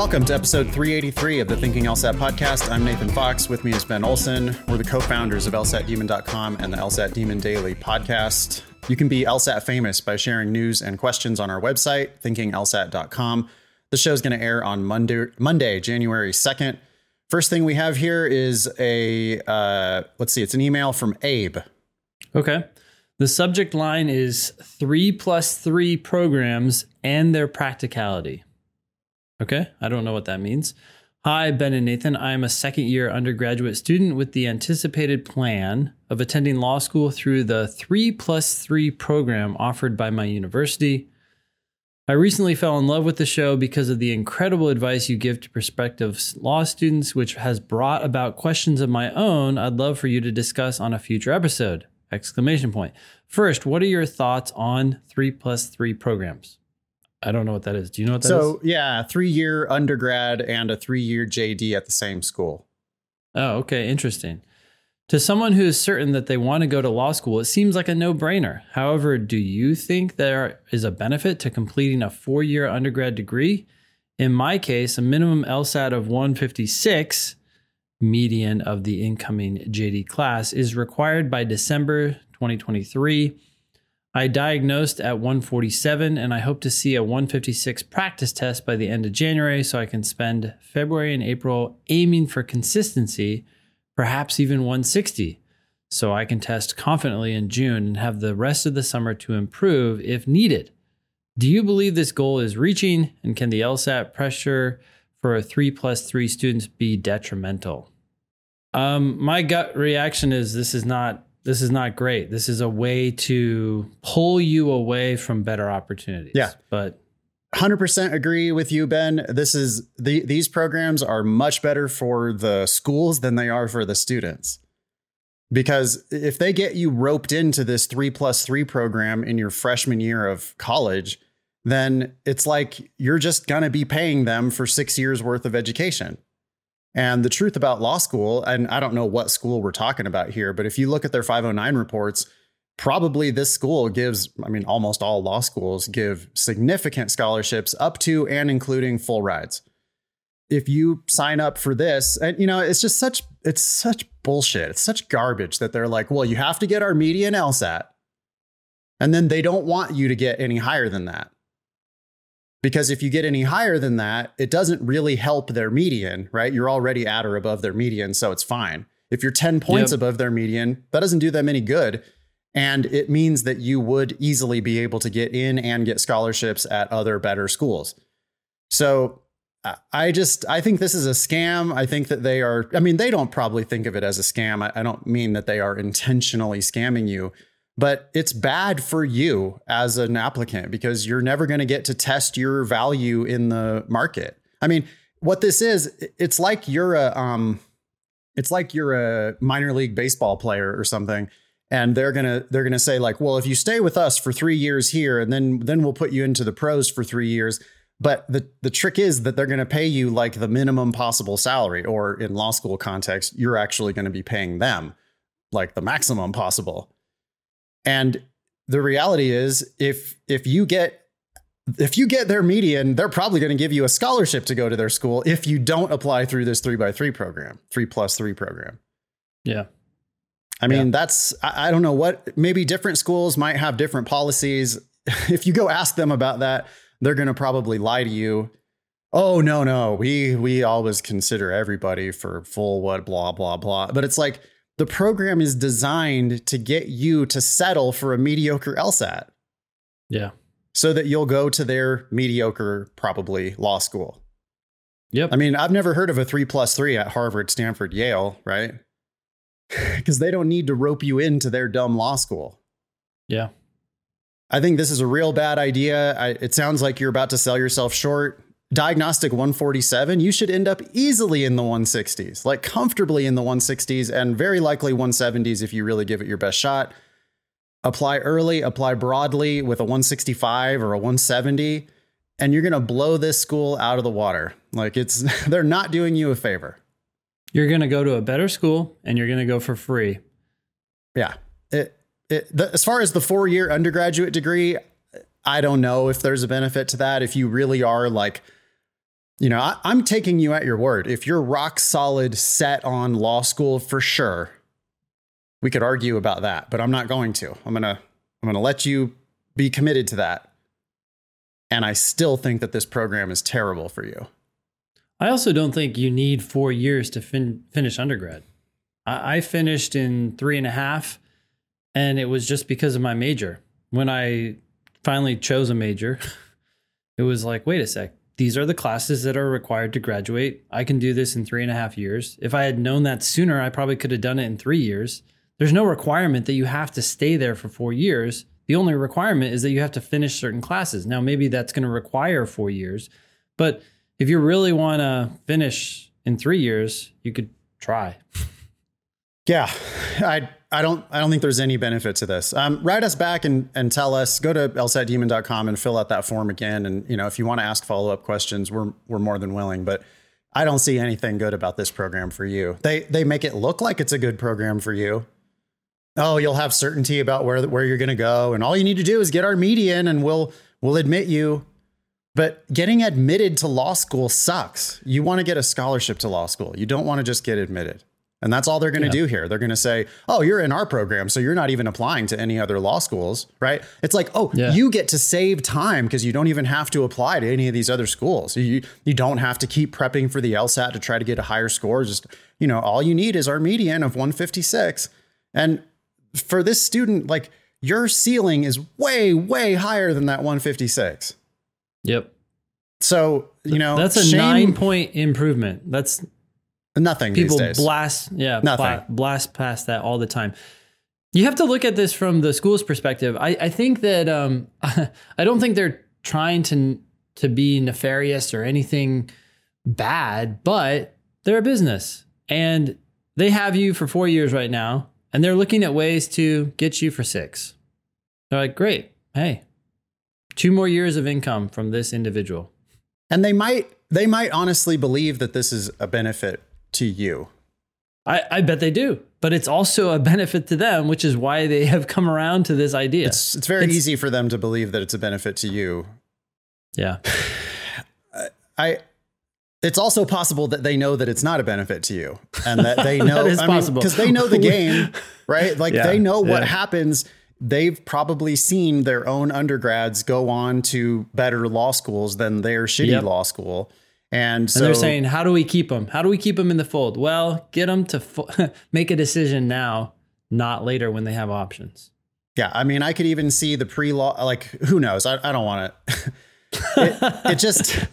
welcome to episode 383 of the Thinking LSAT podcast. I'm Nathan Fox. With me is Ben Olson. We're the co founders of LSATdemon.com and the LSAT Demon Daily podcast. You can be LSAT famous by sharing news and questions on our website, thinkinglsat.com. The show is going to air on Monday, Monday, January 2nd. First thing we have here is a, uh, let's see, it's an email from Abe. Okay. The subject line is three plus three programs and their practicality. Okay. I don't know what that means. Hi, Ben and Nathan. I am a second year undergraduate student with the anticipated plan of attending law school through the 3 plus 3 program offered by my university. I recently fell in love with the show because of the incredible advice you give to prospective law students, which has brought about questions of my own I'd love for you to discuss on a future episode. Exclamation point. First, what are your thoughts on 3 plus 3 programs? I don't know what that is. Do you know what that so, is? yeah, three year undergrad and a three year JD at the same school. Oh, okay. Interesting. To someone who is certain that they want to go to law school, it seems like a no brainer. However, do you think there is a benefit to completing a four year undergrad degree? In my case, a minimum LSAT of 156, median of the incoming JD class, is required by December 2023 I diagnosed at 147 and I hope to see a 156 practice test by the end of January so I can spend February and April aiming for consistency, perhaps even 160, so I can test confidently in June and have the rest of the summer to improve if needed. Do you believe this goal is reaching and can the LSAT pressure for a 3 plus 3 students be detrimental? Um, my gut reaction is this is not this is not great. This is a way to pull you away from better opportunities. Yeah. But 100% agree with you ben this is the, these programs are much better for the schools than they are for the students because if they get you roped into this 3 plus 3 program in your freshman year of college then it's like you're just going to be paying them for 6 years worth of education and the truth about law school, and I don't know what school we're talking about here, but if you look at their 509 reports, probably this school gives, I mean, almost all law schools give significant scholarships up to and including full rides. If you sign up for this, and you know, it's just such, it's such bullshit. It's such garbage that they're like, well, you have to get our median LSAT. And then they don't want you to get any higher than that. Because if you get any higher than that, it doesn't really help their median, right? You're already at or above their median, so it's fine. If you're 10 points yep. above their median, that doesn't do them any good. And it means that you would easily be able to get in and get scholarships at other better schools. So I just, I think this is a scam. I think that they are, I mean, they don't probably think of it as a scam. I, I don't mean that they are intentionally scamming you but it's bad for you as an applicant because you're never going to get to test your value in the market. I mean, what this is, it's like you're a um it's like you're a minor league baseball player or something and they're going to they're going to say like, "Well, if you stay with us for 3 years here and then then we'll put you into the pros for 3 years." But the the trick is that they're going to pay you like the minimum possible salary or in law school context, you're actually going to be paying them like the maximum possible. And the reality is if if you get if you get their median, they're probably going to give you a scholarship to go to their school if you don't apply through this three by three program, three plus three program. Yeah. I mean, yeah. that's, I, I don't know what, maybe different schools might have different policies. if you go ask them about that, they're going to probably lie to you. Oh, no, no, we, we always consider everybody for full what, blah, blah, blah. But it's like, the program is designed to get you to settle for a mediocre LSAT. Yeah. So that you'll go to their mediocre, probably law school. Yep. I mean, I've never heard of a three plus three at Harvard, Stanford, Yale, right? Because they don't need to rope you into their dumb law school. Yeah. I think this is a real bad idea. I, it sounds like you're about to sell yourself short diagnostic 147, you should end up easily in the 160s, like comfortably in the 160s, and very likely 170s if you really give it your best shot. Apply early, apply broadly with a 165 or a 170, and you're going to blow this school out of the water. Like it's, they're not doing you a favor. You're going to go to a better school and you're going to go for free. Yeah. It, it, the, as far as the four year undergraduate degree, I don't know if there's a benefit to that. If you really are like, you know, I, I'm taking you at your word. If you're rock solid set on law school for sure, we could argue about that, but I'm not going to. I'm gonna I'm gonna let you be committed to that. And I still think that this program is terrible for you. I also don't think you need four years to fin- finish undergrad. I-, I finished in three and a half, and it was just because of my major. When I finally chose a major, it was like, wait a sec, these are the classes that are required to graduate. I can do this in three and a half years. If I had known that sooner, I probably could have done it in three years. There's no requirement that you have to stay there for four years. The only requirement is that you have to finish certain classes. Now, maybe that's going to require four years, but if you really want to finish in three years, you could try. Yeah, I I don't I don't think there's any benefit to this. Um, write us back and and tell us. Go to lsatdemon.com and fill out that form again. And you know if you want to ask follow up questions, we're we're more than willing. But I don't see anything good about this program for you. They they make it look like it's a good program for you. Oh, you'll have certainty about where where you're going to go, and all you need to do is get our median, and we'll we'll admit you. But getting admitted to law school sucks. You want to get a scholarship to law school. You don't want to just get admitted. And that's all they're going to yeah. do here. They're going to say, "Oh, you're in our program, so you're not even applying to any other law schools, right?" It's like, "Oh, yeah. you get to save time because you don't even have to apply to any of these other schools. You you don't have to keep prepping for the LSAT to try to get a higher score. Just, you know, all you need is our median of 156." And for this student, like your ceiling is way way higher than that 156. Yep. So, you know, that's a shame. 9 point improvement. That's Nothing. People blast, yeah, Nothing. blast past that all the time. You have to look at this from the school's perspective. I, I think that um, I don't think they're trying to to be nefarious or anything bad, but they're a business and they have you for four years right now, and they're looking at ways to get you for six. They're like, great, hey, two more years of income from this individual. And they might they might honestly believe that this is a benefit to you? I, I bet they do, but it's also a benefit to them, which is why they have come around to this idea. It's, it's very it's, easy for them to believe that it's a benefit to you. Yeah. I, it's also possible that they know that it's not a benefit to you and that they know, that is I possible. because they know the game, right? Like yeah, they know what yeah. happens. They've probably seen their own undergrads go on to better law schools than their shitty yep. law school. And, so, and they're saying, how do we keep them? How do we keep them in the fold? Well, get them to fo- make a decision now, not later when they have options. Yeah, I mean, I could even see the pre-law. Like, who knows? I, I don't want to. it, it just,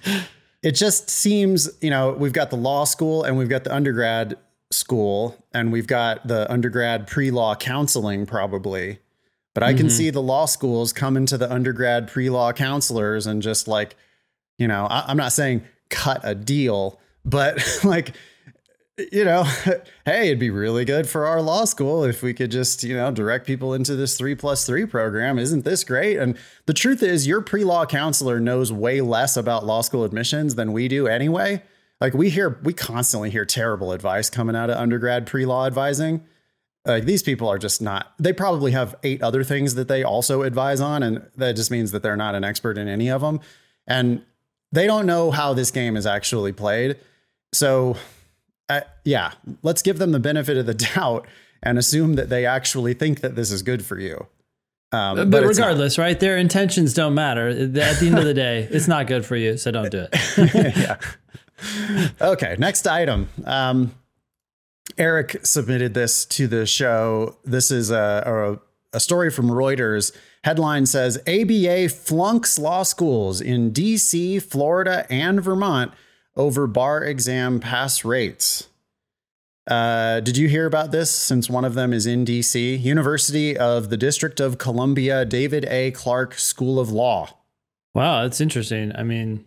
it just seems, you know, we've got the law school and we've got the undergrad school and we've got the undergrad pre-law counseling probably. But I can mm-hmm. see the law schools coming to the undergrad pre-law counselors and just like, you know, I, I'm not saying cut a deal, but like, you know, hey, it'd be really good for our law school if we could just, you know, direct people into this three plus three program. Isn't this great? And the truth is, your pre law counselor knows way less about law school admissions than we do anyway. Like, we hear, we constantly hear terrible advice coming out of undergrad pre law advising. Like, these people are just not, they probably have eight other things that they also advise on. And that just means that they're not an expert in any of them. And they don't know how this game is actually played. So, uh, yeah, let's give them the benefit of the doubt and assume that they actually think that this is good for you. Um, but, but regardless, right? Their intentions don't matter. At the end of the day, it's not good for you, so don't do it. yeah. Okay, next item. Um, Eric submitted this to the show. This is a, a, a story from Reuters Headline says ABA flunks law schools in DC, Florida, and Vermont over bar exam pass rates. Uh, did you hear about this since one of them is in DC? University of the District of Columbia, David A. Clarke School of Law. Wow, that's interesting. I mean,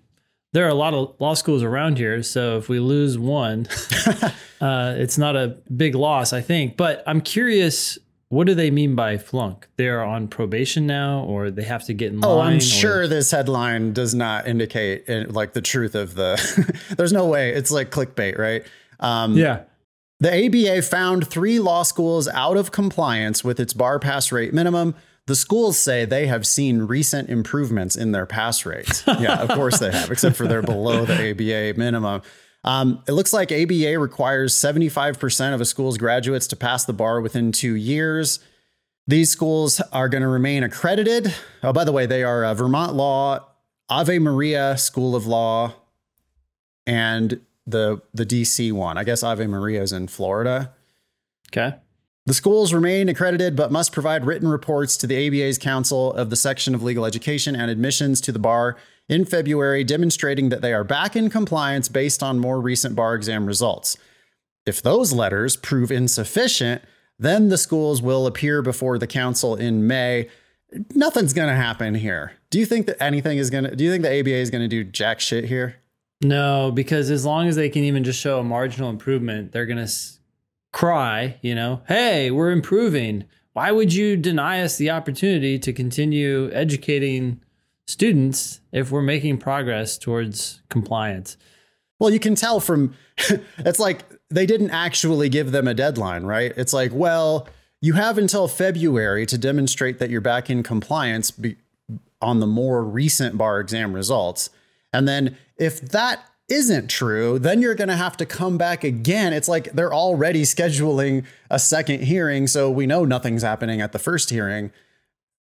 there are a lot of law schools around here. So if we lose one, uh, it's not a big loss, I think. But I'm curious what do they mean by flunk? They're on probation now, or they have to get in line? Oh, I'm or? sure this headline does not indicate uh, like the truth of the. There's no way. It's like clickbait, right? Um, yeah. The ABA found three law schools out of compliance with its bar pass rate minimum. The schools say they have seen recent improvements in their pass rates. yeah, of course they have, except for they're below the ABA minimum. Um, it looks like ABA requires 75% of a school's graduates to pass the bar within two years. These schools are going to remain accredited. Oh, by the way, they are uh, Vermont Law, Ave Maria School of Law, and the the DC one. I guess Ave Maria is in Florida. Okay. The schools remain accredited but must provide written reports to the ABA's Council of the Section of Legal Education and Admissions to the bar in February, demonstrating that they are back in compliance based on more recent bar exam results. If those letters prove insufficient, then the schools will appear before the council in May. Nothing's going to happen here. Do you think that anything is going to, do you think the ABA is going to do jack shit here? No, because as long as they can even just show a marginal improvement, they're going to s- cry, you know, hey, we're improving. Why would you deny us the opportunity to continue educating students if we're making progress towards compliance? Well, you can tell from it's like they didn't actually give them a deadline, right? It's like, well, you have until February to demonstrate that you're back in compliance be- on the more recent bar exam results. And then if that isn't true, then you're going to have to come back again. It's like they're already scheduling a second hearing, so we know nothing's happening at the first hearing.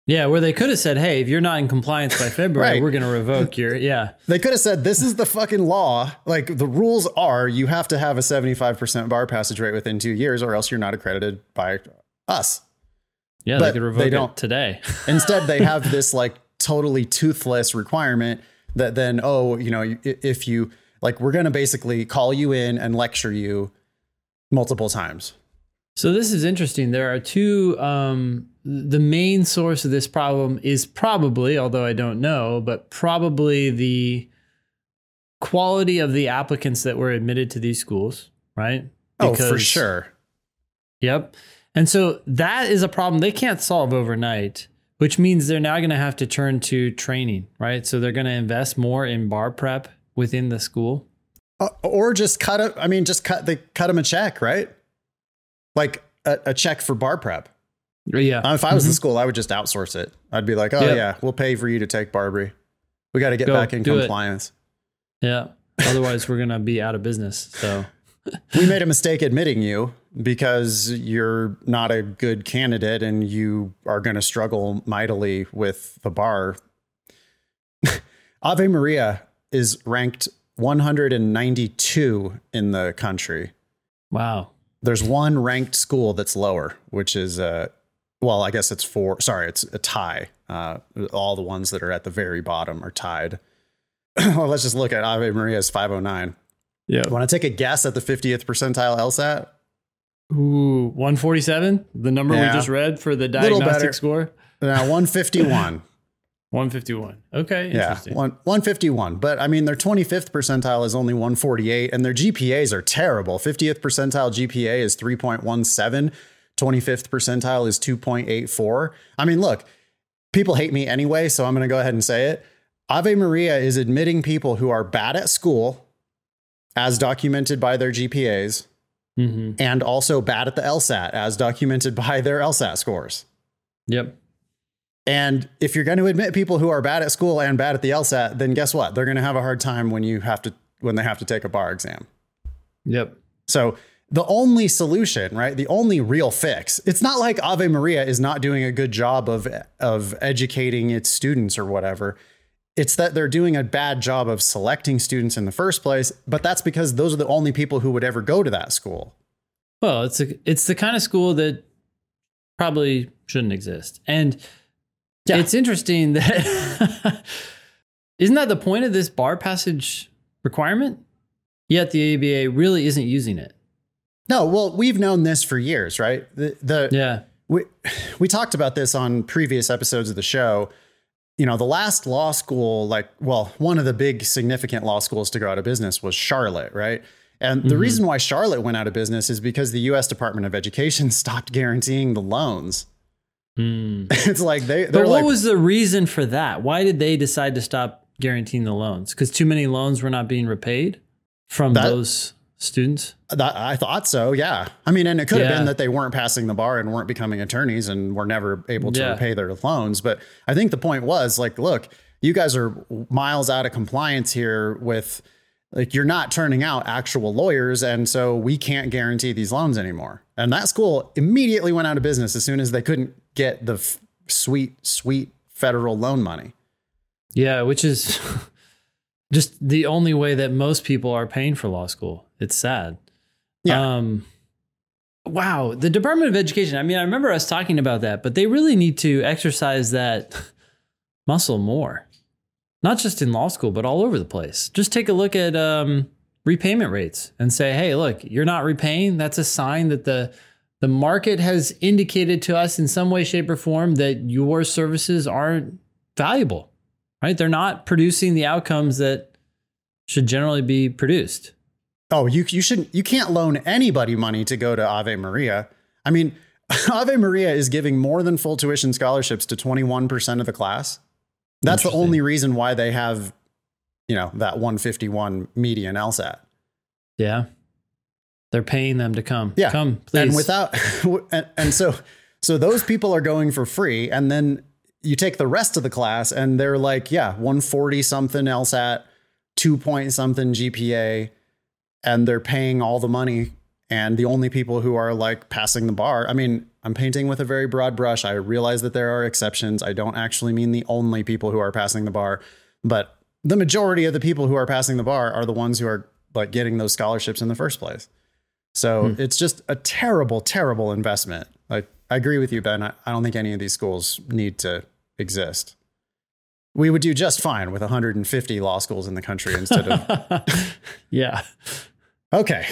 Yeah, where they could have said, hey, if you're not in compliance by February, Right. we're going to revoke your, yeah. They could have said, This is the fucking law. Like the rules are you have to have a 75% bar passage rate within two years, or else you're not accredited by us. Yeah, But they could revoke they don't. today. Instead, they have this like totally toothless requirement that then, oh, you know, if you like, we're going to basically call you in and lecture you multiple times. So this is interesting. There are two. Um, the main source of this problem is probably, although I don't know, but probably the quality of the applicants that were admitted to these schools, right? oh, for sure. Yep. And so that is a problem they can't solve overnight, which means they're now going to have to turn to training, right? So they're going to invest more in bar prep within the school. Uh, or just cut it. I mean, just cut the cut them a check, right? Like a, a check for bar prep. Yeah. Uh, If I was the school, I would just outsource it. I'd be like, oh Yep. yeah, we'll pay for you to take Barbri. We got to get Go, back in do it. compliance. yeah. Otherwise, we're going to be out of business. So. we made a mistake admitting you because you're not a good candidate and you are going to struggle mightily with the bar. Ave Maria is ranked 192 in the country. Wow. There's one ranked school that's lower, which is uh well, I guess it's four. Sorry, it's a tie. Uh, all the ones that are at the very bottom are tied. well, let's just look at Ave Maria's 509. Yeah. Want to take a guess at the 50th percentile LSAT? Ooh, 147, the number we just read for the diagnostic score. Now 151. 151. Okay, yeah, interesting. one, 151. But I mean, their 25th percentile is only 148, and their GPAs are terrible. 50th percentile GPA is 3.17. 25th percentile is 2.84. I mean, look, people hate me anyway, so I'm going to go ahead and say it. Ave Maria is admitting people who are bad at school, as documented by their GPAs, hmm and also bad at the LSAT, as documented by their LSAT scores. Yep. And if you're going to admit people who are bad at school and bad at the LSAT, then guess what? They're going to have a hard time when you have to when they have to take a bar exam. Yep. So the only solution, right? The only real fix. It's not like Ave Maria is not doing a good job of of educating its students or whatever. It's that they're doing a bad job of selecting students in the first place, but that's because those are the only people who would ever go to that school. Well, it's a, it's the kind of school that probably shouldn't exist. And Yeah. it's interesting that isn't that the point of this bar passage requirement? Yet the ABA really isn't using it. No, well, we've known this for years, right? The, the Yeah. we we talked about this on previous episodes of the show. You know, the last law school, like, well, one of the big significant law schools to go out of business was Charlotte, right? And the reason why Charlotte went out of business is because the U.S. Department of Education stopped guaranteeing the loans. Hmm. it's like they But what like, was the reason for that? Why did they decide to stop guaranteeing the loans? Because too many loans were not being repaid from That- those students? That, I thought so. Yeah. I mean, and it could have been that they weren't passing the bar and weren't becoming attorneys and were never able to Yeah. repay their loans. But I think the point was like, look, you guys are miles out of compliance here with like you're not turning out actual lawyers and so we can't guarantee these loans anymore and that school immediately went out of business as soon as they couldn't get the f- sweet sweet federal loan money Yeah, which is just the only way that most people are paying for law school. It's sad. Yeah. Um, wow. The Department of Education, I mean, I remember us talking about that, but they really need to exercise that muscle more, not just in law school, but all over the place. Just take a look at um, repayment rates and say, hey, look, you're not repaying. That's a sign that the the market has indicated to us in some way, shape, or form that your services aren't valuable, right? They're not producing the outcomes that should generally be produced. Oh, you you shouldn't you can't loan anybody money to go to Ave Maria. I mean, Ave Maria is giving more than full tuition scholarships to 21% of the class. That's the only reason why they have, you know, that 151 median LSAT. Yeah. They're paying them to come. Yeah. Come, please. And without and, and so so those people are going for free and then you take the rest of the class and they're like, yeah, 140 something LSAT, 2 point something GPA and they're paying all the money and the only people who are like passing the bar. I mean, I'm painting with a very broad brush. I realize that there are exceptions. I don't actually mean the only people who are passing the bar, but the majority of the people who are passing the bar are the ones who are like getting those scholarships in the first place. So hmm. it's just a terrible, terrible investment. Like I agree with you, Ben. I, I don't think any of these schools need to exist. We would do just fine with 150 law schools in the country instead of. yeah. Okay.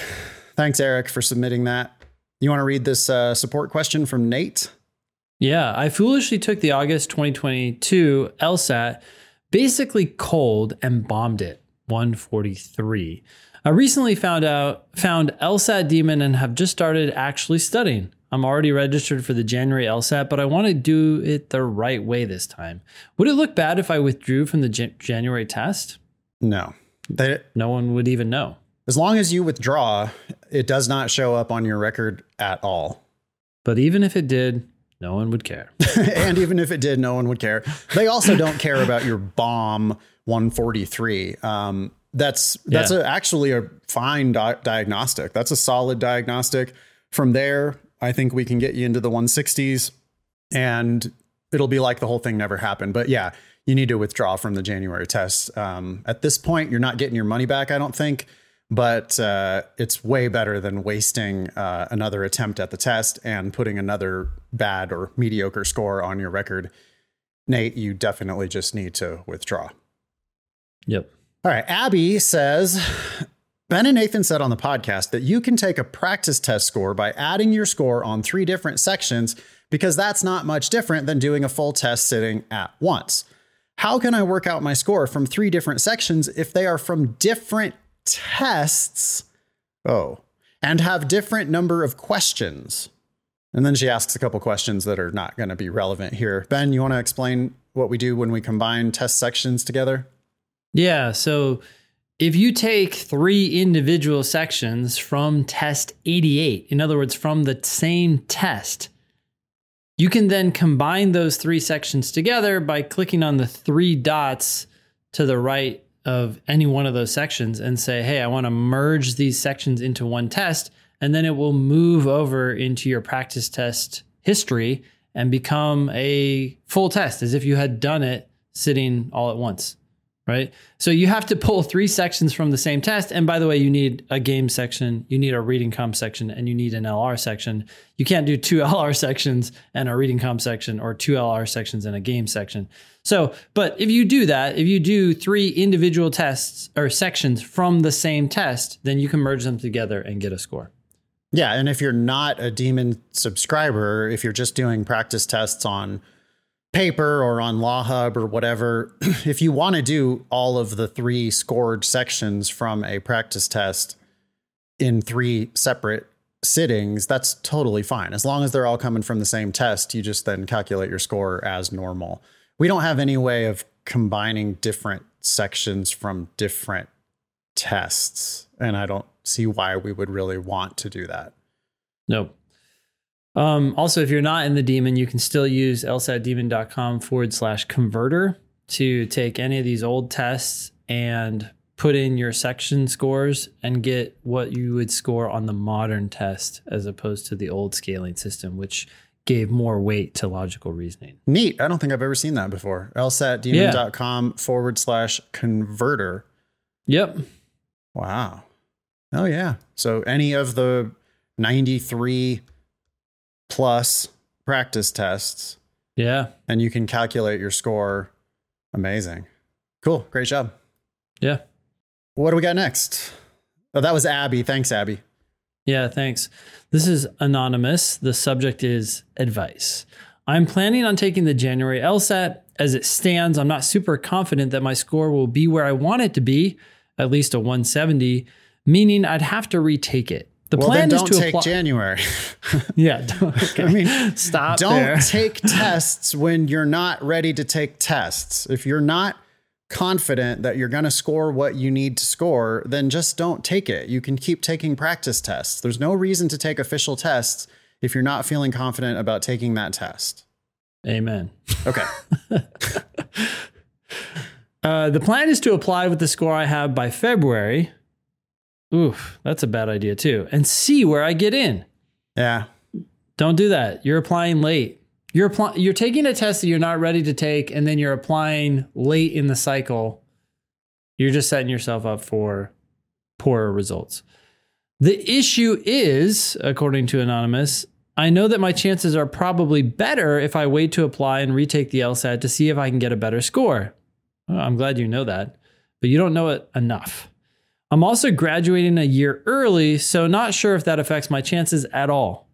Thanks, Eric, for submitting that. You want to read this uh, support question from Nate? Yeah. I foolishly took the August 2022 LSAT basically cold and bombed it 143. I recently found out found LSAT demon and have just started actually studying. I'm already registered for the January LSAT, but I want to do it the right way this time. Would it look bad if I withdrew from the Jan- January test? No. They, No one would even know. As long as you withdraw, it does not show up on your record at all. But even if it did, no one would care. and even if it did, no one would care. They also don't care about your bomb 143. Um, that's that's Yeah. a, actually a fine di- diagnostic. That's a solid diagnostic. From there, I think we can get you into the 160s, and it'll be like the whole thing never happened. But yeah, you need to withdraw from the January test. Um, at this point, you're not getting your money back. I don't think. But uh, it's way better than wasting uh, another attempt at the test and putting another bad or mediocre score on your record. Nate, you definitely just need to withdraw. Yep. All right. Abby says Ben and Nathan said on the podcast that you can take a practice test score by adding your score on three different sections because that's not much different than doing a full test sitting at once. How can I work out my score from three different sections if they are from different tests? Oh, and have different number of questions. And then she asks a couple questions that are not going to be relevant here. Ben, you want to explain what we do when we combine test sections together? Yeah. So if you take three individual sections from test 88, in other words, from the same test, you can then combine those three sections together by clicking on the three dots to the right of any one of those sections and say, hey, I want to merge these sections into one test. And then it will move over into your practice test history and become a full test as if you had done it sitting all at once right? So you have to pull three sections from the same test. And by the way, you need a game section, you need a reading comp section, and you need an LR section. You can't do two LR sections and a reading comp section or two LR sections and a game section. So, but if you do that, if you do three individual tests or sections from the same test, then you can merge them together and get a score. Yeah, and if you're not a Demon subscriber, if you're just doing practice tests on paper or on LawHub or whatever, if you want to do all of the three scored sections from a practice test in three separate sittings, that's totally fine. As long as they're all coming from the same test, you just then calculate your score as normal. We don't have any way of combining different sections from different tests. And I don't see why we would really want to do that. Nope. Um, also, if you're not in the Demon, you can still use lsatdemon.com forward slash converter to take any of these old tests and put in your section scores and get what you would score on the modern test as opposed to the old scaling system, which gave more weight to logical reasoning. Neat. I don't think I've ever seen that before. lsatdemon.com forward slash converter. Yep. Wow. Oh, yeah. So any of the 93 plus practice tests, Yeah. and you can calculate your score. Amazing. Cool. Great job. Yeah. What do we got next? Oh, that was Abby. Thanks, Abby. Yeah, thanks. This is anonymous. The subject is advice. I'm planning on taking the January LSAT. As it stands, I'm not super confident that my score will be where I want it to be, at least a 170, meaning I'd have to retake it. The Well, plan is don't to take apply. January. yeah, okay. I mean, stop don't there. take tests when you're not ready to take tests. If you're not confident that you're going to score what you need to score, then just don't take it. You can keep taking practice tests. There's no reason to take official tests if you're not feeling confident about taking that test. Amen. Okay. Uh, the plan is to apply with the score I have by February. Oof, that's a bad idea too. And see where I get in. yeah. Don't do that. You're applying late. You're applying. You're taking a test that you're not ready to take, and then you're applying late in the cycle. You're just setting yourself up for poorer results. The issue is, according to Anonymous, I know that my chances are probably better if I wait to apply and retake the LSAT to see if I can get a better score. Well, I'm glad you know that, but you don't know it enough. I'm also graduating a year early, so not sure if that affects my chances at all.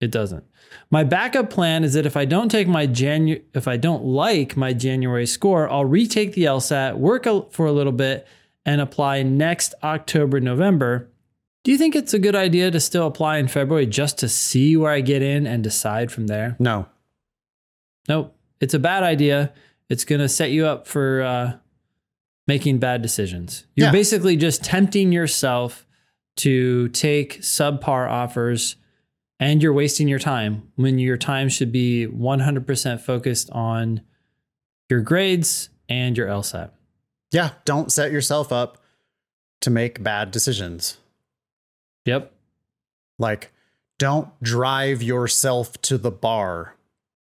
It doesn't. My backup plan is that if I don't take my Janu- if I don't like my January score, I'll retake the LSAT, work a- for a little bit, and apply next October, November. Do you think it's a good idea to still apply in February just to see where I get in and decide from there? No. Nope. It's a bad idea. It's going to set you up for uh, making bad decisions. You're Yeah. basically just tempting yourself to take subpar offers and you're wasting your time when your time should be 100% focused on your grades and your LSAT. Yeah. Don't set yourself up to make bad decisions. Yep. Like, don't drive yourself to the bar.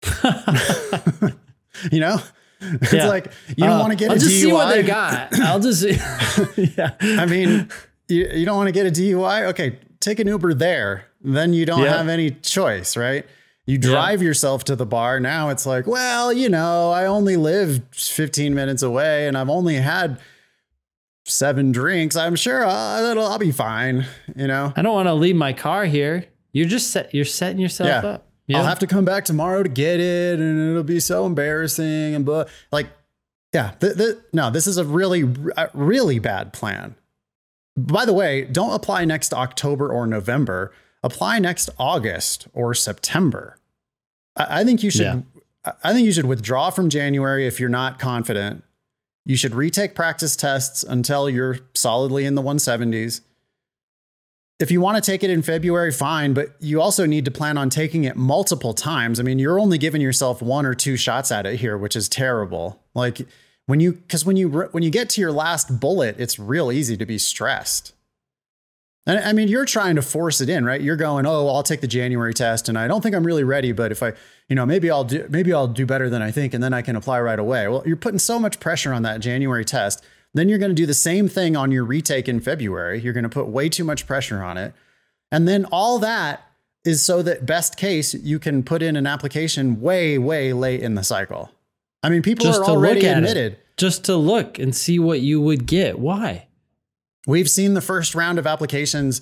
you know? It's Yeah. like you don't Uh, want to get a DUI. I'll just DUI. see what they got. I'll just yeah. I mean, you, you don't want to get a DUI? Okay, take an Uber there. Then you don't Yeah. have any choice, right? You drive yourself to the bar. Now it's like, well, you know, I only live 15 minutes away and I've only had seven drinks. I'm sure I'll, I'll be fine, you know? I don't want to leave my car here. You're just set. You're setting yourself Yeah. I'll have to come back tomorrow to get it, and it'll be so embarrassing. And but like, yeah, th- th- no, this is a really, really bad plan. By the way, don't apply next October or November. Apply next August or September. I, I think you should. Yeah. I- I think you should withdraw from January if you're not confident. You should retake practice tests until you're solidly in the 170s if you want to take it in February, fine, but you also need to plan on taking it multiple times. I mean, you're only giving yourself one or two shots at it here, which is terrible. Like when you, because when you when you get to your last bullet, it's real easy to be stressed. And I mean, you're trying to force it in, right? You're going, oh, I'll take the January test, and I don't think I'm really ready, but if I, you know, maybe I'll do, maybe I'll do better than I think, and then I can apply right away. Well, you're putting so much pressure on that January test. Then you're going to do the same thing on your retake in February. You're going to put way too much pressure on it. And then all that is so that best case you can put in an application way, way late in the cycle. I mean, people Just are already at it. admitted. just to look and see what you would get. Why? We've seen the first round of applications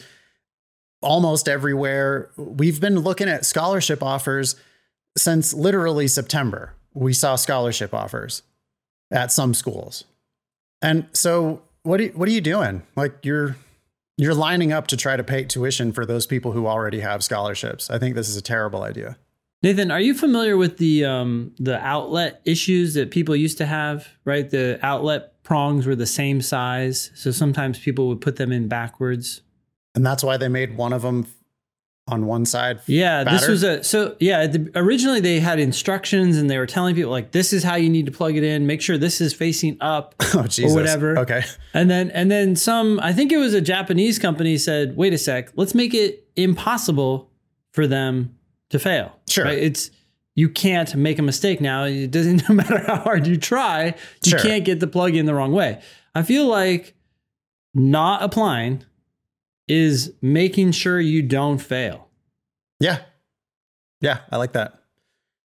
almost everywhere. We've been looking at scholarship offers since literally September. We saw scholarship offers at some schools. And so what are, what are you doing? Like you're you're lining up to try to pay tuition for those people who already have scholarships. I think this is a terrible idea. Nathan, are you familiar with the um, the outlet issues that people used to have? Right, the outlet prongs were the same size, so sometimes people would put them in backwards. And that's why they made one of them on one side. Yeah, this was a so yeah. The, originally, they had instructions and they were telling people like, "This is how you need to plug it in. Make sure this is facing up oh, or whatever." Okay. And then and then some. I think it was a Japanese company said, "Wait a sec, let's make it impossible for them to fail." Sure. Right? It's you can't make a mistake now. It doesn't no matter how hard you try, you Sure. can't get the plug in the wrong way. I feel like not applying is making sure you don't fail. Yeah. Yeah, I like that.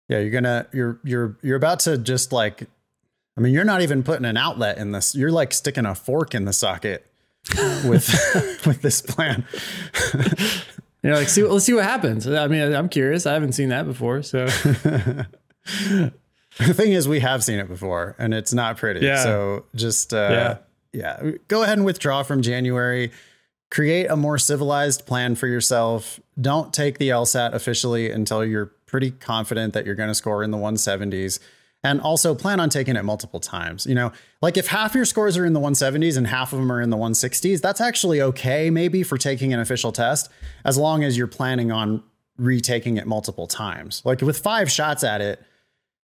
Yeah, you're gonna you're you're you're about to just like I mean, you're not even putting an outlet in this. You're like sticking a fork in the socket with with this plan. You know, like see, let's see what happens. I mean, I'm curious. I haven't seen that before, so the thing is, we have seen it before, and it's not pretty. Yeah. So just uh, yeah. go ahead and withdraw from January. Create a more civilized plan for yourself. Don't take the LSAT officially until you're pretty confident that you're going to score in the 170s. And also plan on taking it multiple times. You know, like if half your scores are in the 170s and half of them are in the 160s, that's actually okay, maybe for taking an official test, as long as you're planning on retaking it multiple times. Like with five shots at it,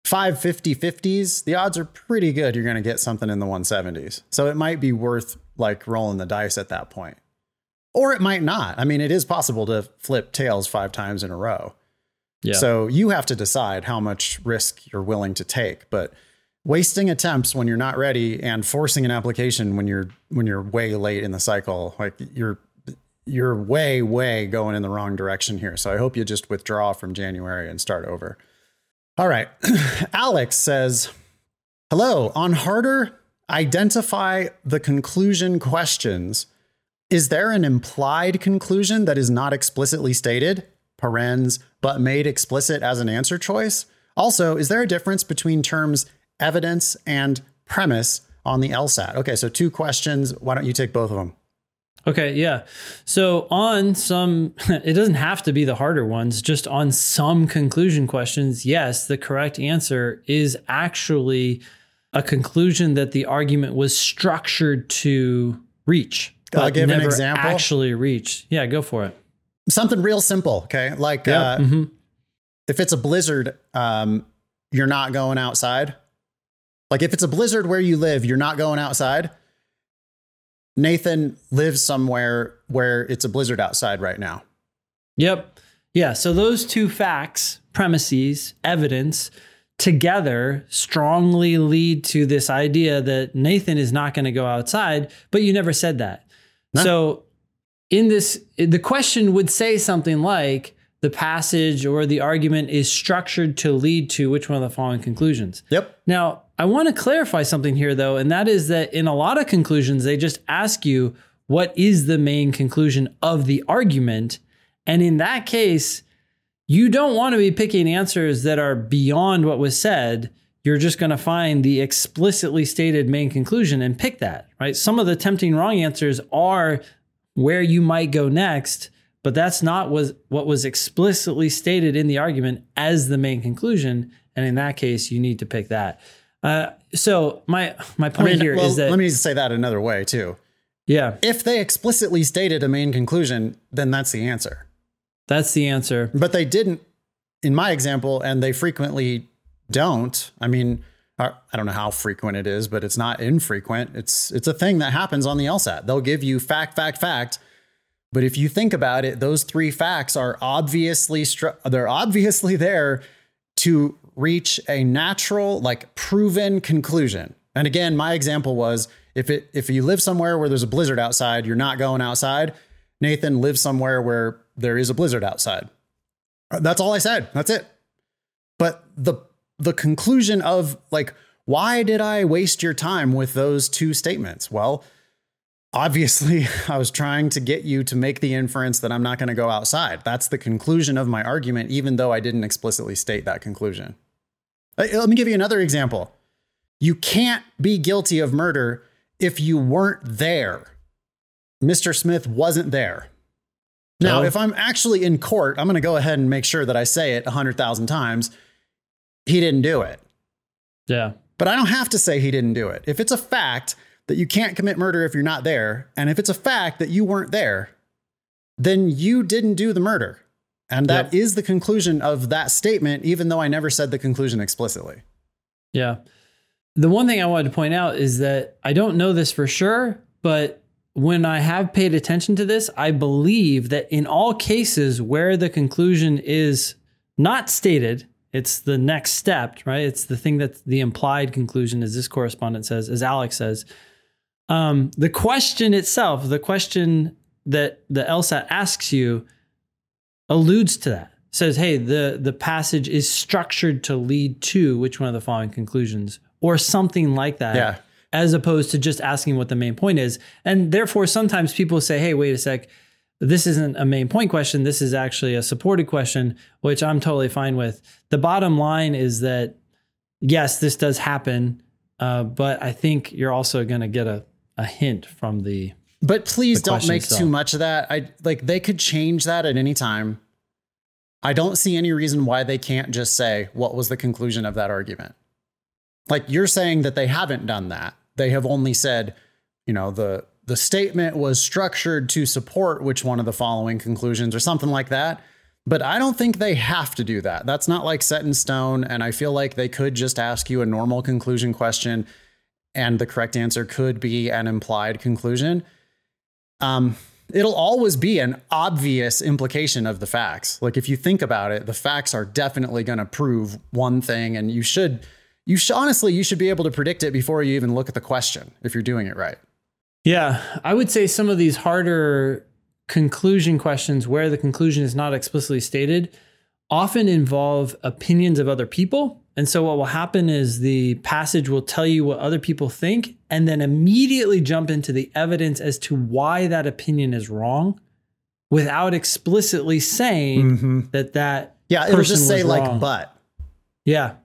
five 50 50s, the odds are pretty good you're going to get something in the 170s. So it might be worth like rolling the dice at that point. Or it might not. I mean, it is possible to flip tails five times in a row. yeah. So you have to decide how much risk you're willing to take. But wasting attempts when you're not ready and forcing an application when you're when you're way late in the cycle, like you're you're way, way going in the wrong direction here. So I hope you just withdraw from January and start over. All right. Alex says, Hello. On harder, identify the conclusion questions. Is there an implied conclusion that is not explicitly stated, parens, but made explicit as an answer choice? Also, is there a difference between terms evidence and premise on the LSAT? Okay, so two questions. Why don't you take both of them? Okay, yeah. So on some, it doesn't have to be the harder ones, just on some conclusion questions, yes, the correct answer is actually a conclusion that the argument was structured to reach. I'll but give an example. Actually reach. Yeah, go for it. Something real simple, okay? Like Yeah. uh, mhm. if it's a blizzard, um, you're not going outside. Like if it's a blizzard where you live, you're not going outside. Nathan lives somewhere where it's a blizzard outside right now. Yep. Yeah. So those two facts, premises, evidence together strongly lead to this idea that Nathan is not going to go outside, but you never said that. No. So in this, the question would say something like the passage or the argument is structured to lead to which one of the following conclusions. Yep. Now, I want to clarify something here, though, and that is that in a lot of conclusions, they just ask you, what is the main conclusion of the argument? And in that case, you don't want to be picking answers that are beyond what was said. You're just going to find the explicitly stated main conclusion and pick that, right? Some of the tempting wrong answers are where you might go next, but that's not was what was explicitly stated in the argument as the main conclusion. And in that case, you need to pick that. Uh, so my my I point mean, here is well, that let me say that another way too. yeah, If they explicitly stated a main conclusion, then that's the answer. that's the answer. But they didn't in my example, and they frequently don't. I mean, I don't know how frequent it is, but it's not infrequent. It's it's a thing that happens on the LSAT. They'll give you fact, fact, fact. But if you think about it, those three facts are obviously they're obviously there to reach a natural, like proven conclusion. And again, my example was if it if you live somewhere where there's a blizzard outside, you're not going outside. Nathan lives somewhere where there is a blizzard outside. That's all I said. That's it. But the the conclusion of like why did I waste your time with those two statements? Well, obviously I was trying to get you to make the inference that I'm not going to go outside. That's the conclusion of my argument even though I didn't explicitly state that conclusion. Let let me give you another example. You can't be guilty of murder if you weren't there. Mr. Smith wasn't there. Now, So- if I'm actually in court, I'm going to go ahead and make sure that I say it 100,000 times. He didn't do it. Yeah. But I don't have to say he didn't do it. If it's a fact that you can't commit murder if you're not there, and if it's a fact that you weren't there, then you didn't do the murder. And that is Yep. the conclusion of that statement, even though I never said the conclusion explicitly. Yeah. The one thing I wanted to point out is that I don't know this for sure, but when I have paid attention to this, I believe that in all cases where the conclusion is not stated, it's the next step, right? It's the thing that the implied conclusion, as this correspondent says, as Alex says. Um, the question itself, the question that the LSAT asks you, alludes to that. Says, hey, the the passage is structured to lead to which one of the following conclusions, or something like that. Yeah. As opposed to just asking what the main point is. And therefore, sometimes people say, hey, wait a sec, this isn't a main point question. This is actually a supported question, which I'm totally fine with. The bottom line is that, yes, this does happen, uh, but I think you're also going to get a, a hint from the. But please The don't make itself. too much of that. I like they could change that at any time. I don't see any reason why they can't just say what was the conclusion of that argument. Like you're saying that they haven't done that. They have only said, you know, the the statement was structured to support which one of the following conclusions or something like that. But I don't think they have to do that. That's not like set in stone and I feel like they could just ask you a normal conclusion question and the correct answer could be an implied conclusion um, it'll always be an obvious implication of the facts. Like if you think about it, the facts are definitely going to prove one thing, and you should, you should honestly, you should be able to predict it before you even look at the question if you're doing it right. Yeah, I would say some of these harder conclusion questions where the conclusion is not explicitly stated often involve opinions of other people. And so what will happen is the passage will tell you what other people think and then immediately jump into the evidence as to why that opinion is wrong without explicitly saying mm-hmm. that that Yeah, it'll just say was like, but. Yeah.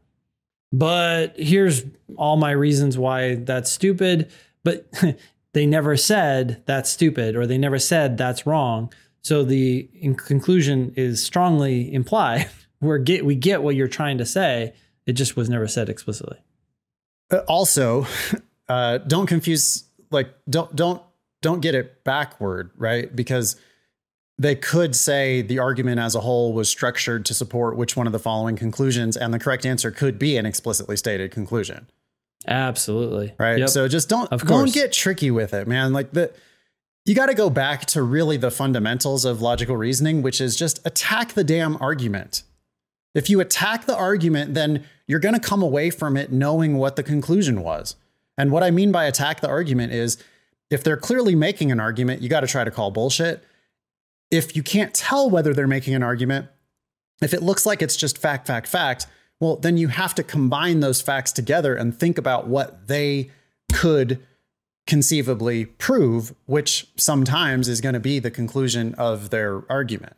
But here's all my reasons why that's stupid. But they never said that's stupid or they never said that's wrong. So the conclusion is strongly implied. We're get we get what you're trying to say. It just was never said explicitly. Uh, Also, uh, don't confuse like don't don't don't get it backward, right? Because they could say the argument as a whole was structured to support which one of the following conclusions, and the correct answer could be an explicitly stated conclusion. Absolutely. right? Yep. So just don't Of don't get tricky with it, man. Like the you got to go back to really the fundamentals of logical reasoning, which is just attack the damn argument. If you attack the argument, then you're going to come away from it knowing what the conclusion was. And what I mean by attack the argument is if they're clearly making an argument, you got to try to call bullshit. If you can't tell whether they're making an argument, if it looks like it's just fact, fact, fact, well, then you have to combine those facts together and think about what they could conceivably prove, which sometimes is going to be the conclusion of their argument.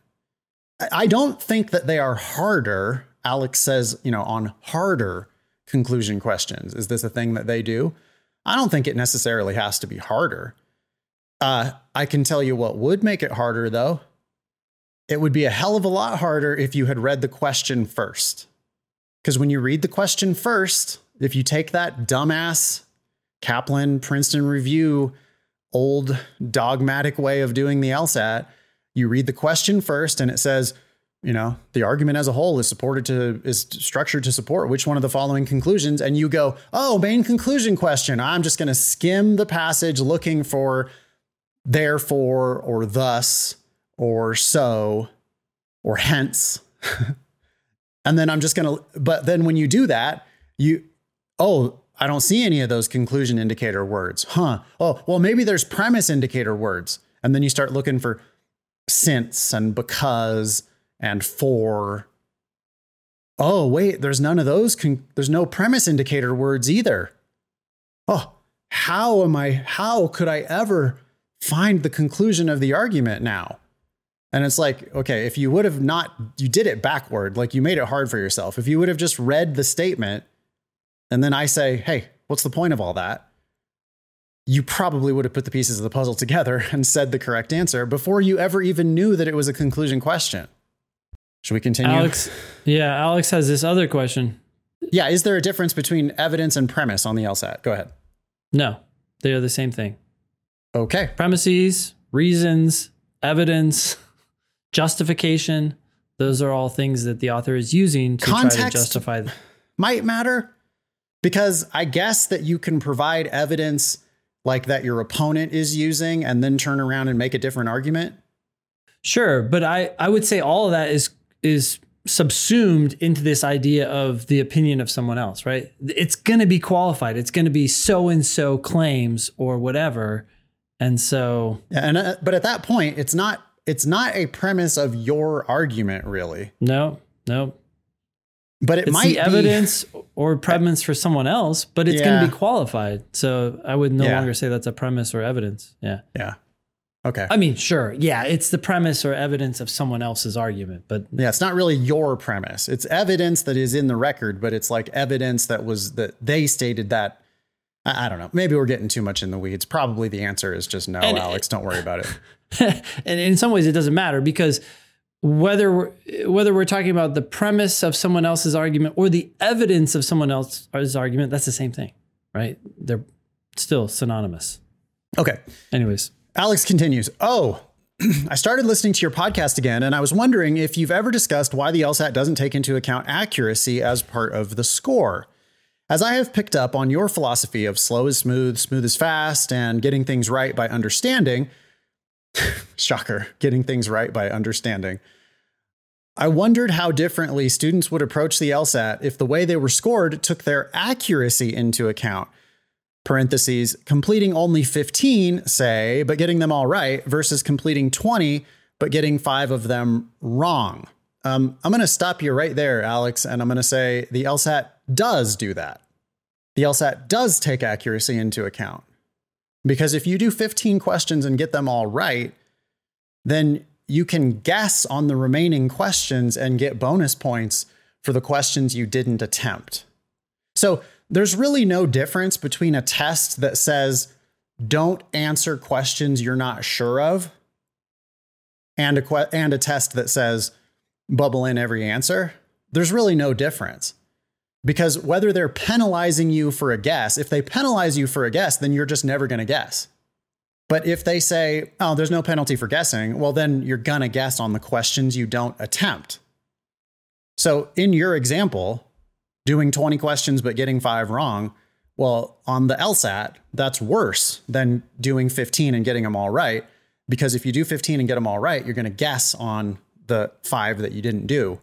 I- don't think that they are harder. Alex says, you know, on harder conclusion questions. Is this a thing that they do? I don't think it necessarily has to be harder. Uh, I can tell you what would make it harder, though. It would be a hell of a lot harder if you had read the question first. Because when you read the question first, if you take that dumbass Kaplan Princeton review old dogmatic way of doing the LSAT, you read the question first and it says, you know, the argument as a whole is supported to is structured to support which one of the following conclusions and you go, "Oh, main conclusion question. I'm just going to skim the passage looking for therefore or thus or so or hence." and then I'm just going to but then when you do that, you oh, I don't see any of those conclusion indicator words. Huh. Oh, well, maybe there's premise indicator words. And then you start looking for since and because and for. Oh, wait, there's none of those. Con- there's no premise indicator words either. Oh, how am I? How could I ever find the conclusion of the argument now? And it's like, okay, if you would have not, you did it backward, like you made it hard for yourself. If you would have just read the statement and then I say, hey, what's the point of all that? you probably would have put the pieces of the puzzle together and said the correct answer before you ever even knew that it was a conclusion question. Should we continue? Alex, yeah, Alex has this other question. Yeah, is there a difference between evidence and premise on the LSAT? Go ahead. No, they are the same thing. Okay. Premises, reasons, evidence, justification. Those are all things that the author is using to Context try to justify. th- Might matter because I guess that you can provide evidence like that your opponent is using and then turn around and make a different argument. Sure, but I, I would say all of that is is subsumed into this idea of the opinion of someone else, right? It's going to be qualified. It's going to be so and so claims or whatever. And so And uh, but at that point, it's not it's not a premise of your argument really, no, no, but it it's might the be evidence or premise for someone else, but it's going to be qualified. So I would no Yeah. longer say that's a premise or evidence. Yeah. Yeah. Okay. I mean, sure. Yeah. It's the premise or evidence of someone else's argument, but Yeah, it's not really your premise. It's evidence that is in the record, but it's like evidence that was that they stated that. I, I don't know. Maybe we're getting too much in the weeds. Probably the answer is just no, And- Alex. Don't worry about it. and in some ways it doesn't matter because whether we're, whether we're talking about the premise of someone else's argument or the evidence of someone else's argument, that's the same thing, right? They're still synonymous. Okay. Anyways, Alex continues. Oh, I started listening to your podcast again, and I was wondering if you've ever discussed why the LSAT doesn't take into account accuracy as part of the score. As I have picked up on your philosophy of slow is smooth, smooth is fast, and getting things right by understanding, shocker, getting things right by understanding. I wondered how differently students would approach the LSAT if the way they were scored took their accuracy into account parentheses, completing only 15, say, but getting them all right, versus completing 20, but getting five of them wrong. Um, I'm going to stop you right there, Alex, and I'm going to say the LSAT does do that. The LSAT does take accuracy into account. Because if you do 15 questions and get them all right, then you can guess on the remaining questions and get bonus points for the questions you didn't attempt. So there's really no difference between a test that says don't answer questions you're not sure of and a que- and a test that says bubble in every answer. There's really no difference. Because whether they're penalizing you for a guess, if they penalize you for a guess, then you're just never going to guess. But if they say, "Oh, there's no penalty for guessing," well then you're going to guess on the questions you don't attempt. So in your example, doing 20 questions but getting five wrong, well, on the LSAT, that's worse than doing 15 and getting them all right. Because if you do 15 and get them all right, you're going to guess on the five that you didn't do,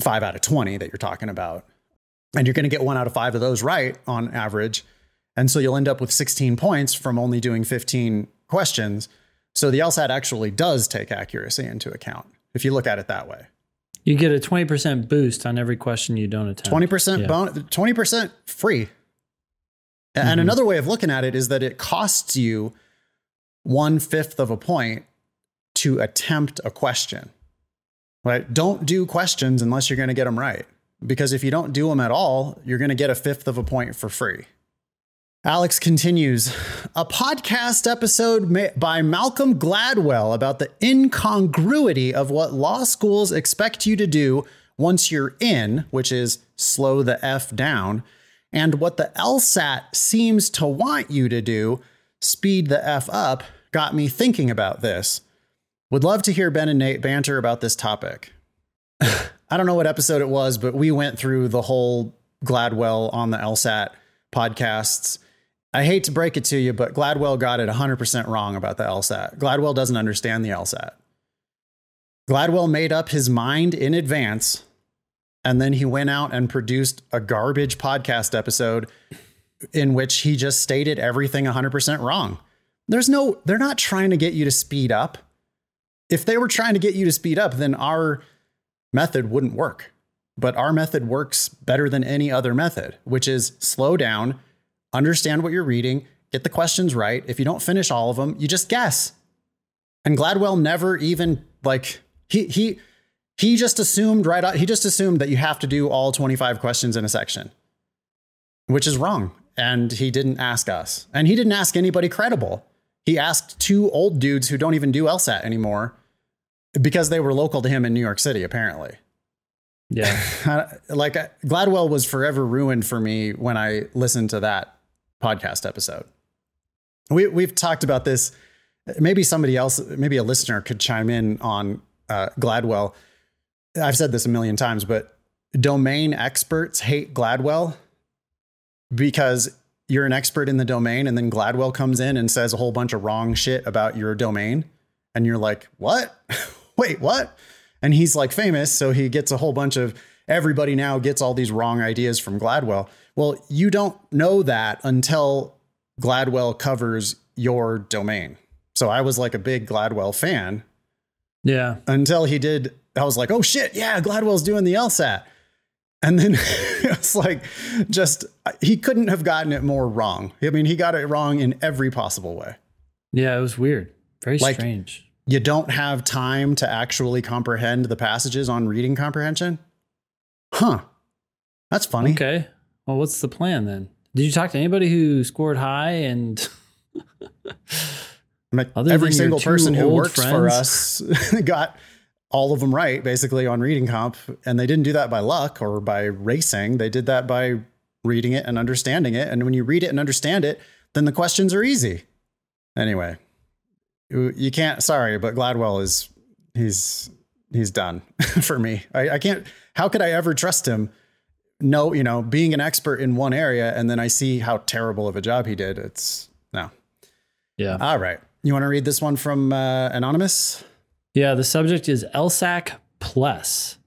five out of 20 that you're talking about. And you're going to get one out of five of those right on average. And so you'll end up with 16 points from only doing 15 questions. So the LSAT actually does take accuracy into account if you look at it that way. you get a 20% boost on every question you don't attempt. Twenty percent Yeah. bon- twenty percent free. A- And Mhm. another way of looking at it is that it costs you one fifth of a point to attempt a question. Right? Don't do questions unless you're going to get them right, because if you don't do them at all, you're going to get a fifth of a point for free. Alex continues a podcast episode by Malcolm Gladwell about the incongruity of what law schools expect you to do once you're in, which is slow the F down, and what the LSAT seems to want you to do, speed the F up, got me thinking about this. Would love to hear Ben and Nate banter about this topic. I don't know what episode it was, but we went through the whole Gladwell on the LSAT podcasts. I hate to break it to you, but Gladwell got it 100% wrong about the LSAT. Gladwell doesn't understand the LSAT. Gladwell made up his mind in advance, and then he went out and produced a garbage podcast episode in which he just stated everything 100% wrong. There's no, they're not trying to get you to speed up. If they were trying to get you to speed up, then our method wouldn't work. But our method works better than any other method, which is slow down, understand what you're reading, get the questions right. If you don't finish all of them, you just guess. And Gladwell never even like he he he just assumed right out, he just assumed that you have to do all 25 questions in a section. Which is wrong. and he didn't ask us. And he didn't ask anybody credible. He asked two old dudes who don't even do LSAT anymore because they were local to him in New York City, apparently. Yeah. like Gladwell was forever ruined for me when I listened to that podcast episode. We, we've talked about this. Maybe somebody else, maybe a listener could chime in on uh, Gladwell. I've said this a million times, but domain experts hate Gladwell because you're an expert in the domain and then Gladwell comes in and says a whole bunch of wrong shit about your domain and you're like, "What? Wait, what?" And he's like famous, so he gets a whole bunch of everybody now gets all these wrong ideas from Gladwell. Well, you don't know that until Gladwell covers your domain. So I was like a big Gladwell fan. Yeah. Until he did, I was like, oh shit, yeah, Gladwell's doing the LSAT. And then it's like, just, he couldn't have gotten it more wrong. I mean, he got it wrong in every possible way. Yeah, it was weird. Very like, strange. You don't have time to actually comprehend the passages on reading comprehension? Huh. That's funny. Okay. Well, what's the plan then? Did you talk to anybody who scored high and every single person who works friends? for us got all of them right basically on reading comp and they didn't do that by luck or by racing they did that by reading it and understanding it and when you read it and understand it then the questions are easy anyway you can't sorry but gladwell is he's he's done for me I, I can't how could i ever trust him no, you know, being an expert in one area and then I see how terrible of a job he did. It's no. Yeah. All right. You want to read this one from uh, Anonymous? Yeah. The subject is LSAC Plus.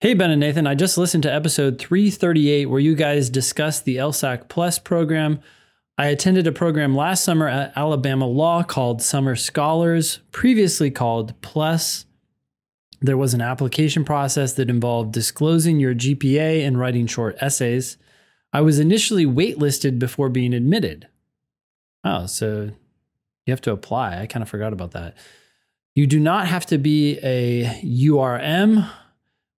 Hey, Ben and Nathan, I just listened to episode 338 where you guys discussed the LSAC Plus program. I attended a program last summer at Alabama Law called Summer Scholars, previously called Plus. There was an application process that involved disclosing your GPA and writing short essays. I was initially waitlisted before being admitted. Oh, so you have to apply. I kind of forgot about that. You do not have to be a URM,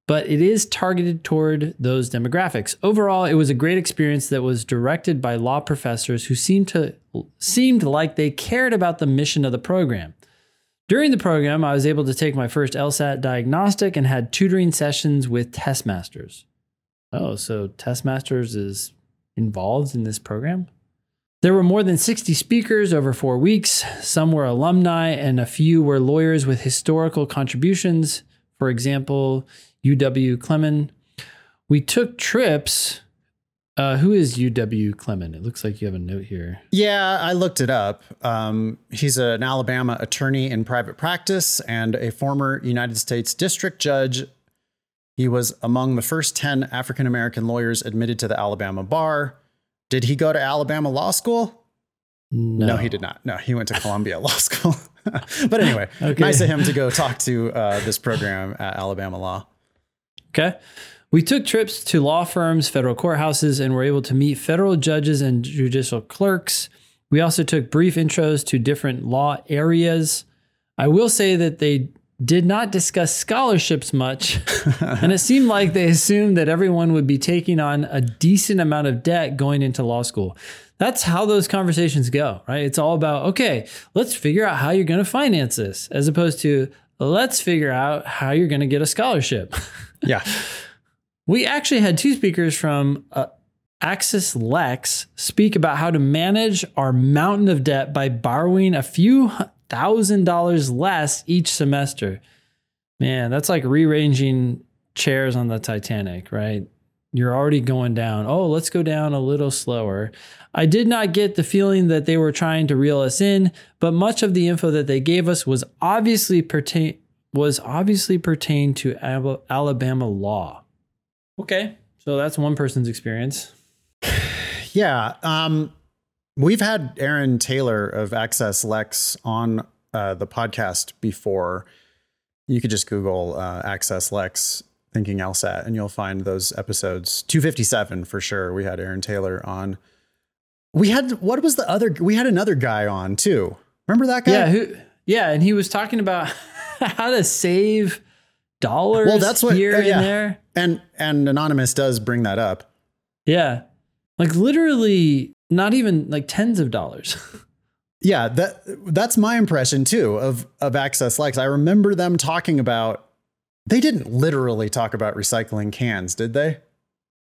but it is targeted toward those demographics. Overall, it was a great experience that was directed by law professors who seemed to seemed like they cared about the mission of the program. During the program, I was able to take my first LSAT diagnostic and had tutoring sessions with test masters. Oh, so test masters is involved in this program? There were more than 60 speakers over four weeks. Some were alumni, and a few were lawyers with historical contributions. For example, UW Clemon. We took trips uh, who is UW Clemon? It looks like you have a note here. Yeah, I looked it up. Um, he's an Alabama attorney in private practice and a former United States district judge. He was among the first 10 African American lawyers admitted to the Alabama bar. Did he go to Alabama Law School? No, no he did not. No, he went to Columbia Law School. but anyway, okay. nice of him to go talk to uh, this program at Alabama Law. Okay. We took trips to law firms, federal courthouses, and were able to meet federal judges and judicial clerks. We also took brief intros to different law areas. I will say that they did not discuss scholarships much, and it seemed like they assumed that everyone would be taking on a decent amount of debt going into law school. That's how those conversations go, right? It's all about, okay, let's figure out how you're going to finance this, as opposed to, let's figure out how you're going to get a scholarship. Yeah. We actually had two speakers from uh, Access Lex speak about how to manage our mountain of debt by borrowing a few thousand dollars less each semester. Man, that's like rearranging chairs on the Titanic, right? You're already going down. Oh, let's go down a little slower. I did not get the feeling that they were trying to reel us in, but much of the info that they gave us was obviously pertain was obviously pertained to Alabama law. Okay. So that's one person's experience. Yeah. Um, we've had Aaron Taylor of Access Lex on uh, the podcast before. You could just Google uh, Access Lex thinking LSAT and you'll find those episodes. 257 for sure. We had Aaron Taylor on. We had, what was the other? We had another guy on too. Remember that guy? Yeah. Who, yeah. And he was talking about how to save dollars well, that's what, here uh, yeah. and there. And and anonymous does bring that up. Yeah. Like literally not even like tens of dollars. Yeah, that that's my impression too of of Access Lex. I remember them talking about they didn't literally talk about recycling cans, did they?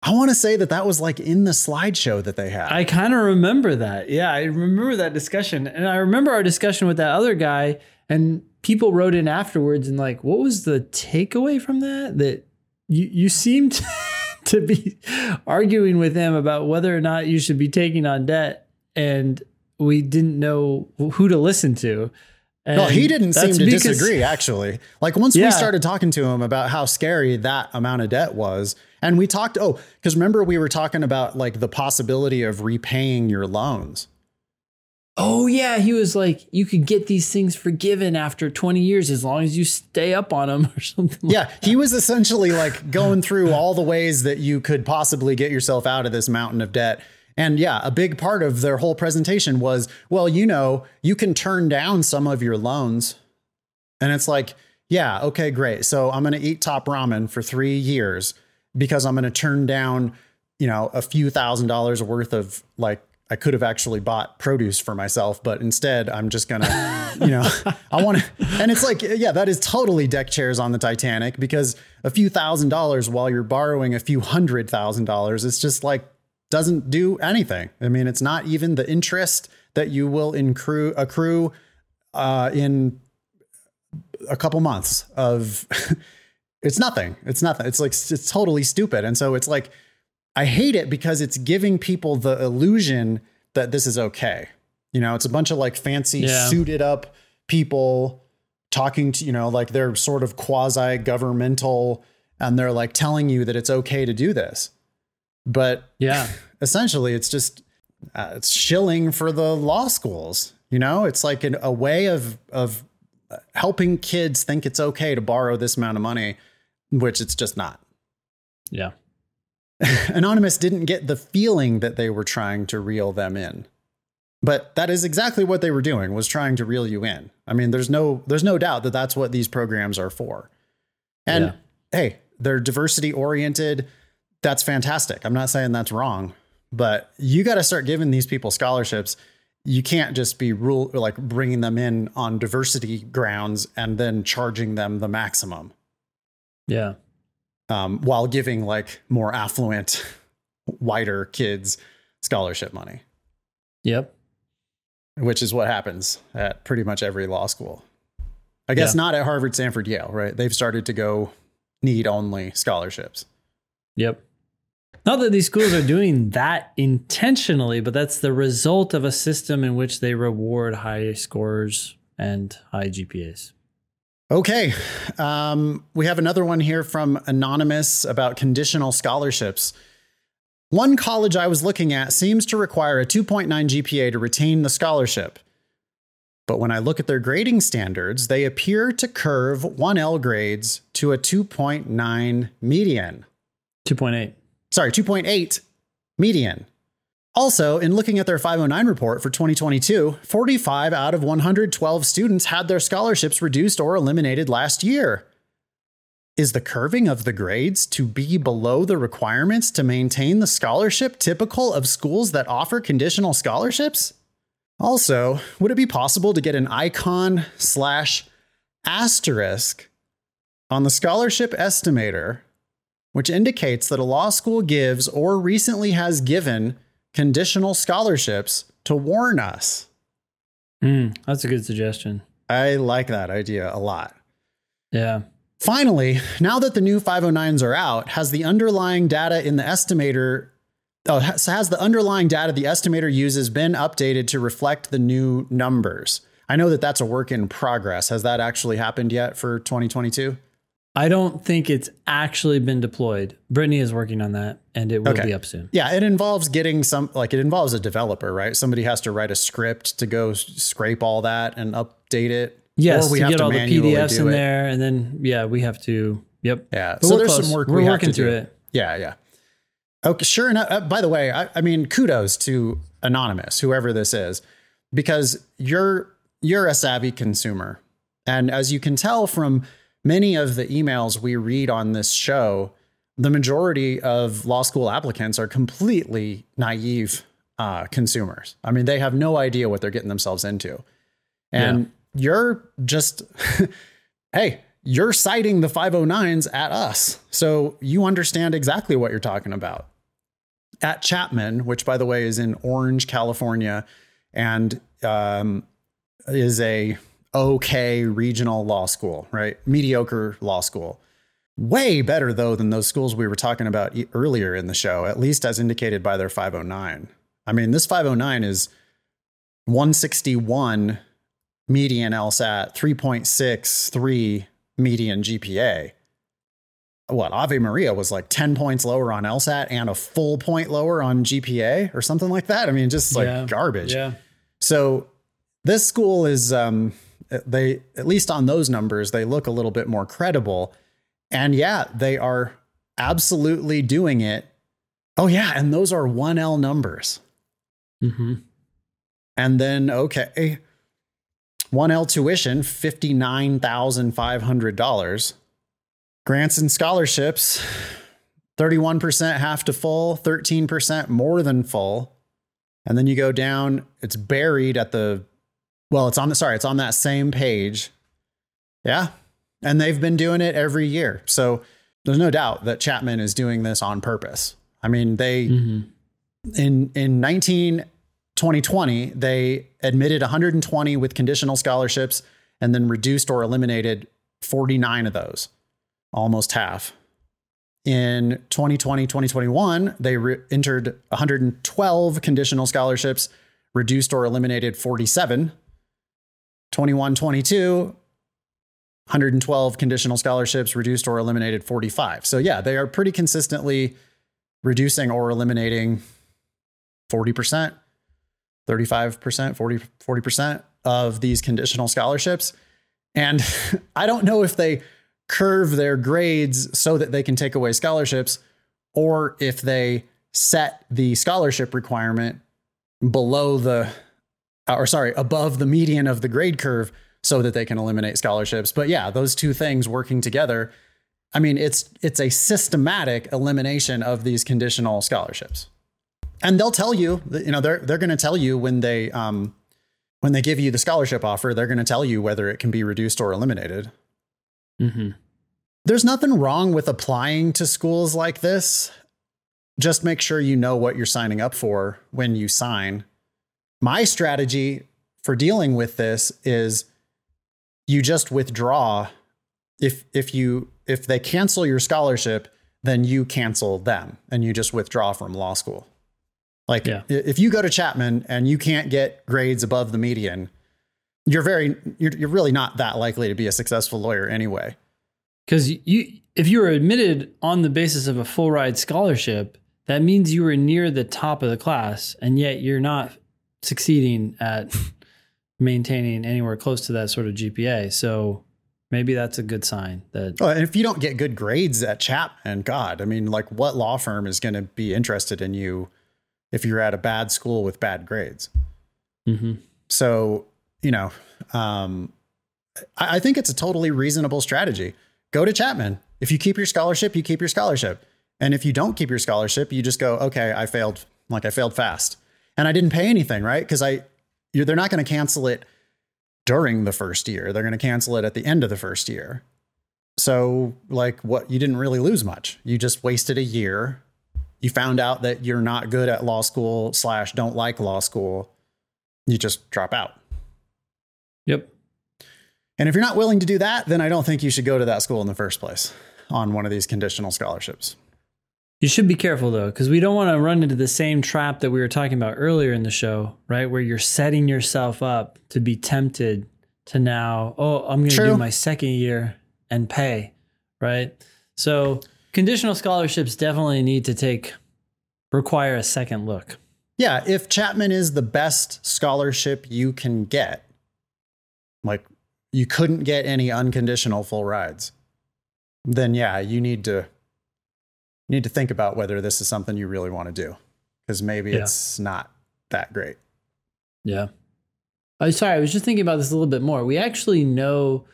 I want to say that that was like in the slideshow that they had. I kind of remember that. Yeah, I remember that discussion. And I remember our discussion with that other guy and people wrote in afterwards and like, what was the takeaway from that? That you you seemed to be arguing with him about whether or not you should be taking on debt and we didn't know who to listen to. And no, he didn't seem to because- disagree, actually. Like once we started talking to him about how scary that amount of debt was, and we talked, oh, because remember we were talking about like the possibility of repaying your loans. Oh yeah, he was like, you could get these things forgiven after 20 years as long as you stay up on them or something. like Yeah, he was essentially like going through all the ways that you could possibly get yourself out of this mountain of debt. And yeah, a big part of their whole presentation was, well, you know, you can turn down some of your loans. And it's like, yeah, okay, great. So I'm going to eat top ramen for 3 years because I'm going to turn down, you know, a few thousand dollars worth of like I could have actually bought produce for myself, but instead I'm just gonna, you know, I want to. And it's like, yeah, that is totally deck chairs on the Titanic because a few thousand dollars while you're borrowing a few hundred thousand dollars, it's just like doesn't do anything. I mean, it's not even the interest that you will accrue accrue uh, in a couple months of. it's nothing. It's nothing. It's like it's totally stupid. And so it's like I hate it because it's giving people the illusion that this is okay. You know, it's a bunch of like fancy Yeah. suited up people talking to, you know, like they're sort of quasi governmental and they're like telling you that it's okay to do this. But Yeah. essentially it's just uh, it's shilling for the law schools, you know? It's like an, a way of of helping kids think it's okay to borrow this amount of money, which it's just not. Yeah. Anonymous didn't get the feeling that they were trying to reel them in. But that is exactly what they were doing was trying to reel you in. I mean, there's no there's no doubt that that's what these programs are for. And Yeah. hey, they're diversity oriented. That's fantastic. I'm not saying that's wrong, but you got to start giving these people scholarships. You can't just be rule like bringing them in on diversity grounds and then charging them the maximum Yeah. Um, while giving like more affluent, whiter kids scholarship money, Yep. which is what happens at pretty much every law school. I guess Yeah. not at Harvard, Stanford, Yale, right? They've started to go need only scholarships. Yep. Not that these schools are doing that intentionally, but that's the result of a system in which they reward high scores and high GPAs. Okay. Um, we have another one here from Anonymous about conditional scholarships. One college I was looking at seems to require a 2.9 GPA to retain the scholarship. But when I look at their grading standards, they appear to curve 1L grades to a 2.9 median. 2.8. Sorry, 2.8 median. Also, in looking at their 509 report for 2022, 45 out of 112 students had their scholarships reduced or eliminated last year. Is the curving of the grades to be below the requirements to maintain the scholarship typical of schools that offer conditional scholarships? Also, would it be possible to get an icon slash asterisk on the scholarship estimator which indicates that a law school gives or recently has given conditional scholarships to warn us. Mm, that's a good suggestion. I like that idea a lot. Yeah. Finally, now that the new 509s are out, has the underlying data in the estimator oh, has has the underlying data the estimator uses been updated to reflect the new numbers? I know that that's a work in progress. Has that actually happened yet for 2022? I don't think it's actually been deployed. Brittany is working on that and it will Okay. be up soon. Yeah, it involves getting some like it involves a developer, right? Somebody has to write a script to go scrape all that and update it. Yes, Or we to have get to all the PDFs in it. there. And then, yeah, we have to, yep. Yeah. But so there's close. some work We're we have working to do. through it. Yeah, yeah. Okay, sure enough. Uh, by the way, I, I mean kudos to anonymous, whoever this is, because you're you're a savvy consumer, and as you can tell from many of the emails we read on this show, the majority of law school applicants are completely naive uh, consumers. I mean, they have no idea what they're getting themselves into. And yeah. you're just, hey, you're citing the 509s at us. So you understand exactly what you're talking about. At Chapman, which by the way is in Orange, California, and um, is a okay regional law school, right? Mediocre law school. Way better though than those schools we were talking about earlier in the show, at least as indicated by their 509. I mean, this 509 is 161 median LSAT, 3.63 median GPA. What Ave Maria was like 10 points lower on LSAT and a full point lower on GPA or something like that. I mean, just like yeah. garbage. Yeah. So this school is um they at least on those numbers, they look a little bit more credible. And yeah, they are absolutely doing it. Oh yeah, and those are 1L numbers. Mm-hmm. And then okay, 1L tuition, $59,500. Grants and scholarships, 31% half to full, 13% more than full. And then you go down, it's buried at the, well, it's on the, sorry, it's on that same page. Yeah. And they've been doing it every year. So there's no doubt that Chapman is doing this on purpose. I mean, they, mm-hmm. in, in 19, 2020, they admitted 120 with conditional scholarships and then reduced or eliminated 49 of those, almost half. In 2020, 2021, they re- entered 112 conditional scholarships, reduced or eliminated 47. 21, 22, 112 conditional scholarships, reduced or eliminated 45. So, yeah, they are pretty consistently reducing or eliminating 40%, 35%, 40, 40% of these conditional scholarships. And I don't know if they curve their grades so that they can take away scholarships or if they set the scholarship requirement below the, or sorry, above the median of the grade curve so that they can eliminate scholarships. But yeah, those two things working together. I mean, it's it's a systematic elimination of these conditional scholarships and they'll tell you, you know, they're they're going to tell you when they um, when they give you the scholarship offer, they're going to tell you whether it can be reduced or eliminated. Mm-hmm. There's nothing wrong with applying to schools like this. Just make sure you know what you're signing up for when you sign. My strategy for dealing with this is you just withdraw if if you if they cancel your scholarship then you cancel them and you just withdraw from law school like yeah. if you go to Chapman and you can't get grades above the median, you're very you're, you're really not that likely to be a successful lawyer anyway. Because you if you were admitted on the basis of a full ride scholarship, that means you were near the top of the class, and yet you're not succeeding at maintaining anywhere close to that sort of GPA. So maybe that's a good sign that. And if you don't get good grades at Chapman, God, I mean, like what law firm is going to be interested in you? if you're at a bad school with bad grades. Mm-hmm. So, you know, um, I, I think it's a totally reasonable strategy. Go to Chapman. If you keep your scholarship, you keep your scholarship. And if you don't keep your scholarship, you just go, okay, I failed. Like I failed fast, and I didn't pay anything, right? Because I, they're not going to cancel it during the first year. They're going to cancel it at the end of the first year. So, like, what you didn't really lose much. You just wasted a year you found out that you're not good at law school slash don't like law school, you just drop out. Yep. And if you're not willing to do that, then I don't think you should go to that school in the first place on one of these conditional scholarships. You should be careful though, because we don't want to run into the same trap that we were talking about earlier in the show, right? Where you're setting yourself up to be tempted to now, oh, I'm going to do my second year and pay, right? So conditional scholarships definitely need to take require a second look. Yeah, if Chapman is the best scholarship you can get, like you couldn't get any unconditional full rides, then yeah, you need to need to think about whether this is something you really want to do because maybe yeah. it's not that great. Yeah. Oh, sorry, I was just thinking about this a little bit more. We actually know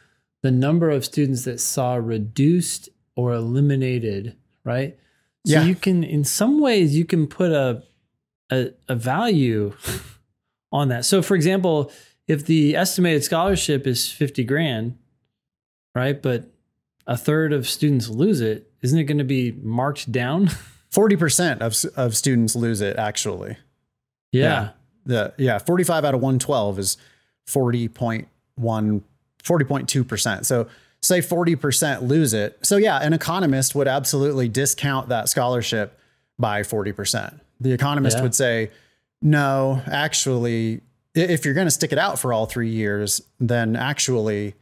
the number of students that saw reduced or eliminated right? So Yeah. you can, in some ways, you can put a a, a value on that. So, for example, if the estimated scholarship is fifty grand, right, but a third of students lose it, isn't it going to be marked down? 40% of, of students lose it actually. yeah. The yeah, 45 out of 112 is 40.1 40.2%. So say 40% lose it. So yeah, an economist would absolutely discount that scholarship by 40%. The economist Yeah. would say, "No, actually if you're going to stick it out for all 3 years, then actually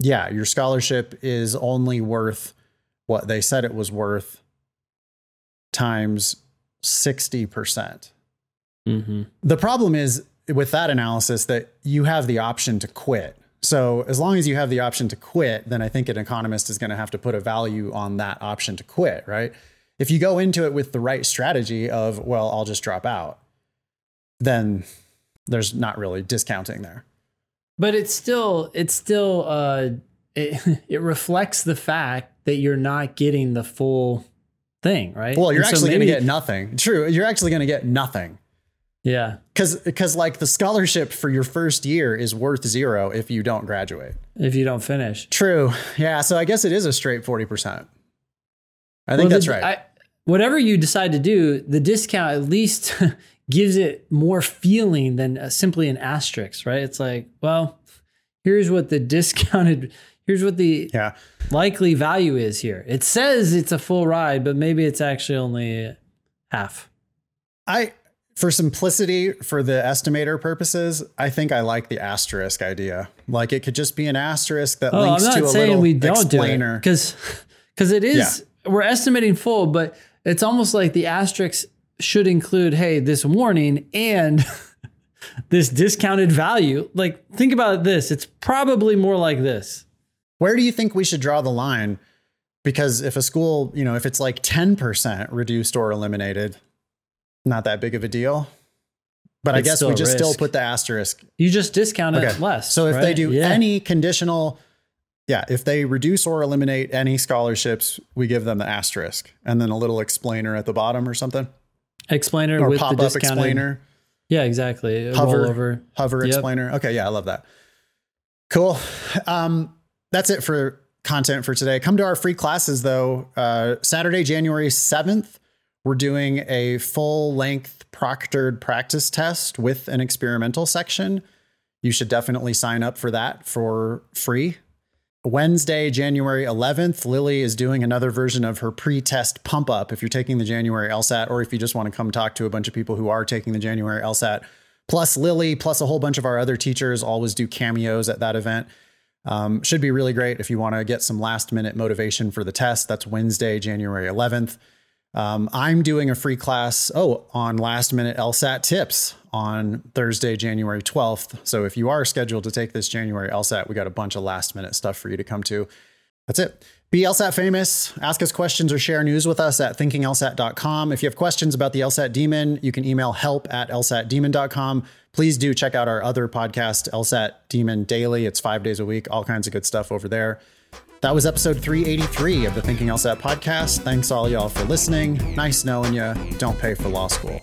yeah, your scholarship is only worth what they said it was worth times 60%." Mm-hmm. The problem is with that analysis that you have the option to quit. So as long as you have the option to quit, then I think an economist is going to have to put a value on that option to quit, right? If you go into it with the right strategy of, well, I'll just drop out, then there's not really discounting there. But it's still, it's still, uh, it, it reflects the fact that you're not getting the full thing, right? Well, you're And so actually going to get nothing. True, you're actually going to get nothing. yeah, Cuz cuz like the scholarship for your first year is worth 0 if you don't graduate. if you don't finish. True. Yeah, so I guess it is a straight 40%. I think Well, that's the- right. I, whatever you decide to do, the discount at least gives it more feeling than uh, simply an asterisk, right? It's like, well, here's what the discounted, here's what the yeah. likely value is here. It says it's a full ride, but maybe it's actually only half. I for simplicity for the estimator purposes, I think I like the asterisk idea. Like it could just be an asterisk that Oh, links to a little we don't explainer. because because it is we're estimating full, but it's almost like the asterisk should include, hey, this warning and this discounted value. Like think about this. It's probably more like this. Where do you think we should draw the line? Because if a school, you know, if it's like 10% reduced or eliminated, not that big of a deal. But I guess we just still put the asterisk You just discount it Okay. less. So if they do Yeah. any conditional, yeah, if they reduce or eliminate any scholarships, we give them the asterisk and then a little explainer at the bottom or something, explainer or with pop up explainer, Yeah, exactly. Hover. rollover. hover Yep. explainer. Okay, yeah, I love that. Cool. Um, that's it for content for today. Come to our free classes though. Uh, Saturday, January seventh, we're doing a full length proctored practice test with an experimental section. You should definitely sign up for that for free. Wednesday, January 11th, Lily is doing another version of her pre test pump up. If you're taking the January LSAT, or if you just want to come talk to a bunch of people who are taking the January LSAT, plus Lily, plus a whole bunch of our other teachers always do cameos at that event. Um, should be really great if you want to get some last minute motivation for the test. That's Wednesday, January 11th. Um, I'm doing a free class, oh, on last minute LSAT tips on Thursday, January 12th. So if you are scheduled to take this January LSAT, we got a bunch of last minute stuff for you to come to. That's it. Be LSAT famous. Ask us questions or share news with us at thinkinglsat.com. If you have questions about the LSAT Demon, you can email help at lsatdemon.com. Please do check out our other podcast, LSAT Demon Daily. It's five days a week, all kinds of good stuff over there. That was episode 383 of the Thinking LSAT podcast. Thanks all y'all for listening. Nice knowing you. Don't pay for law school.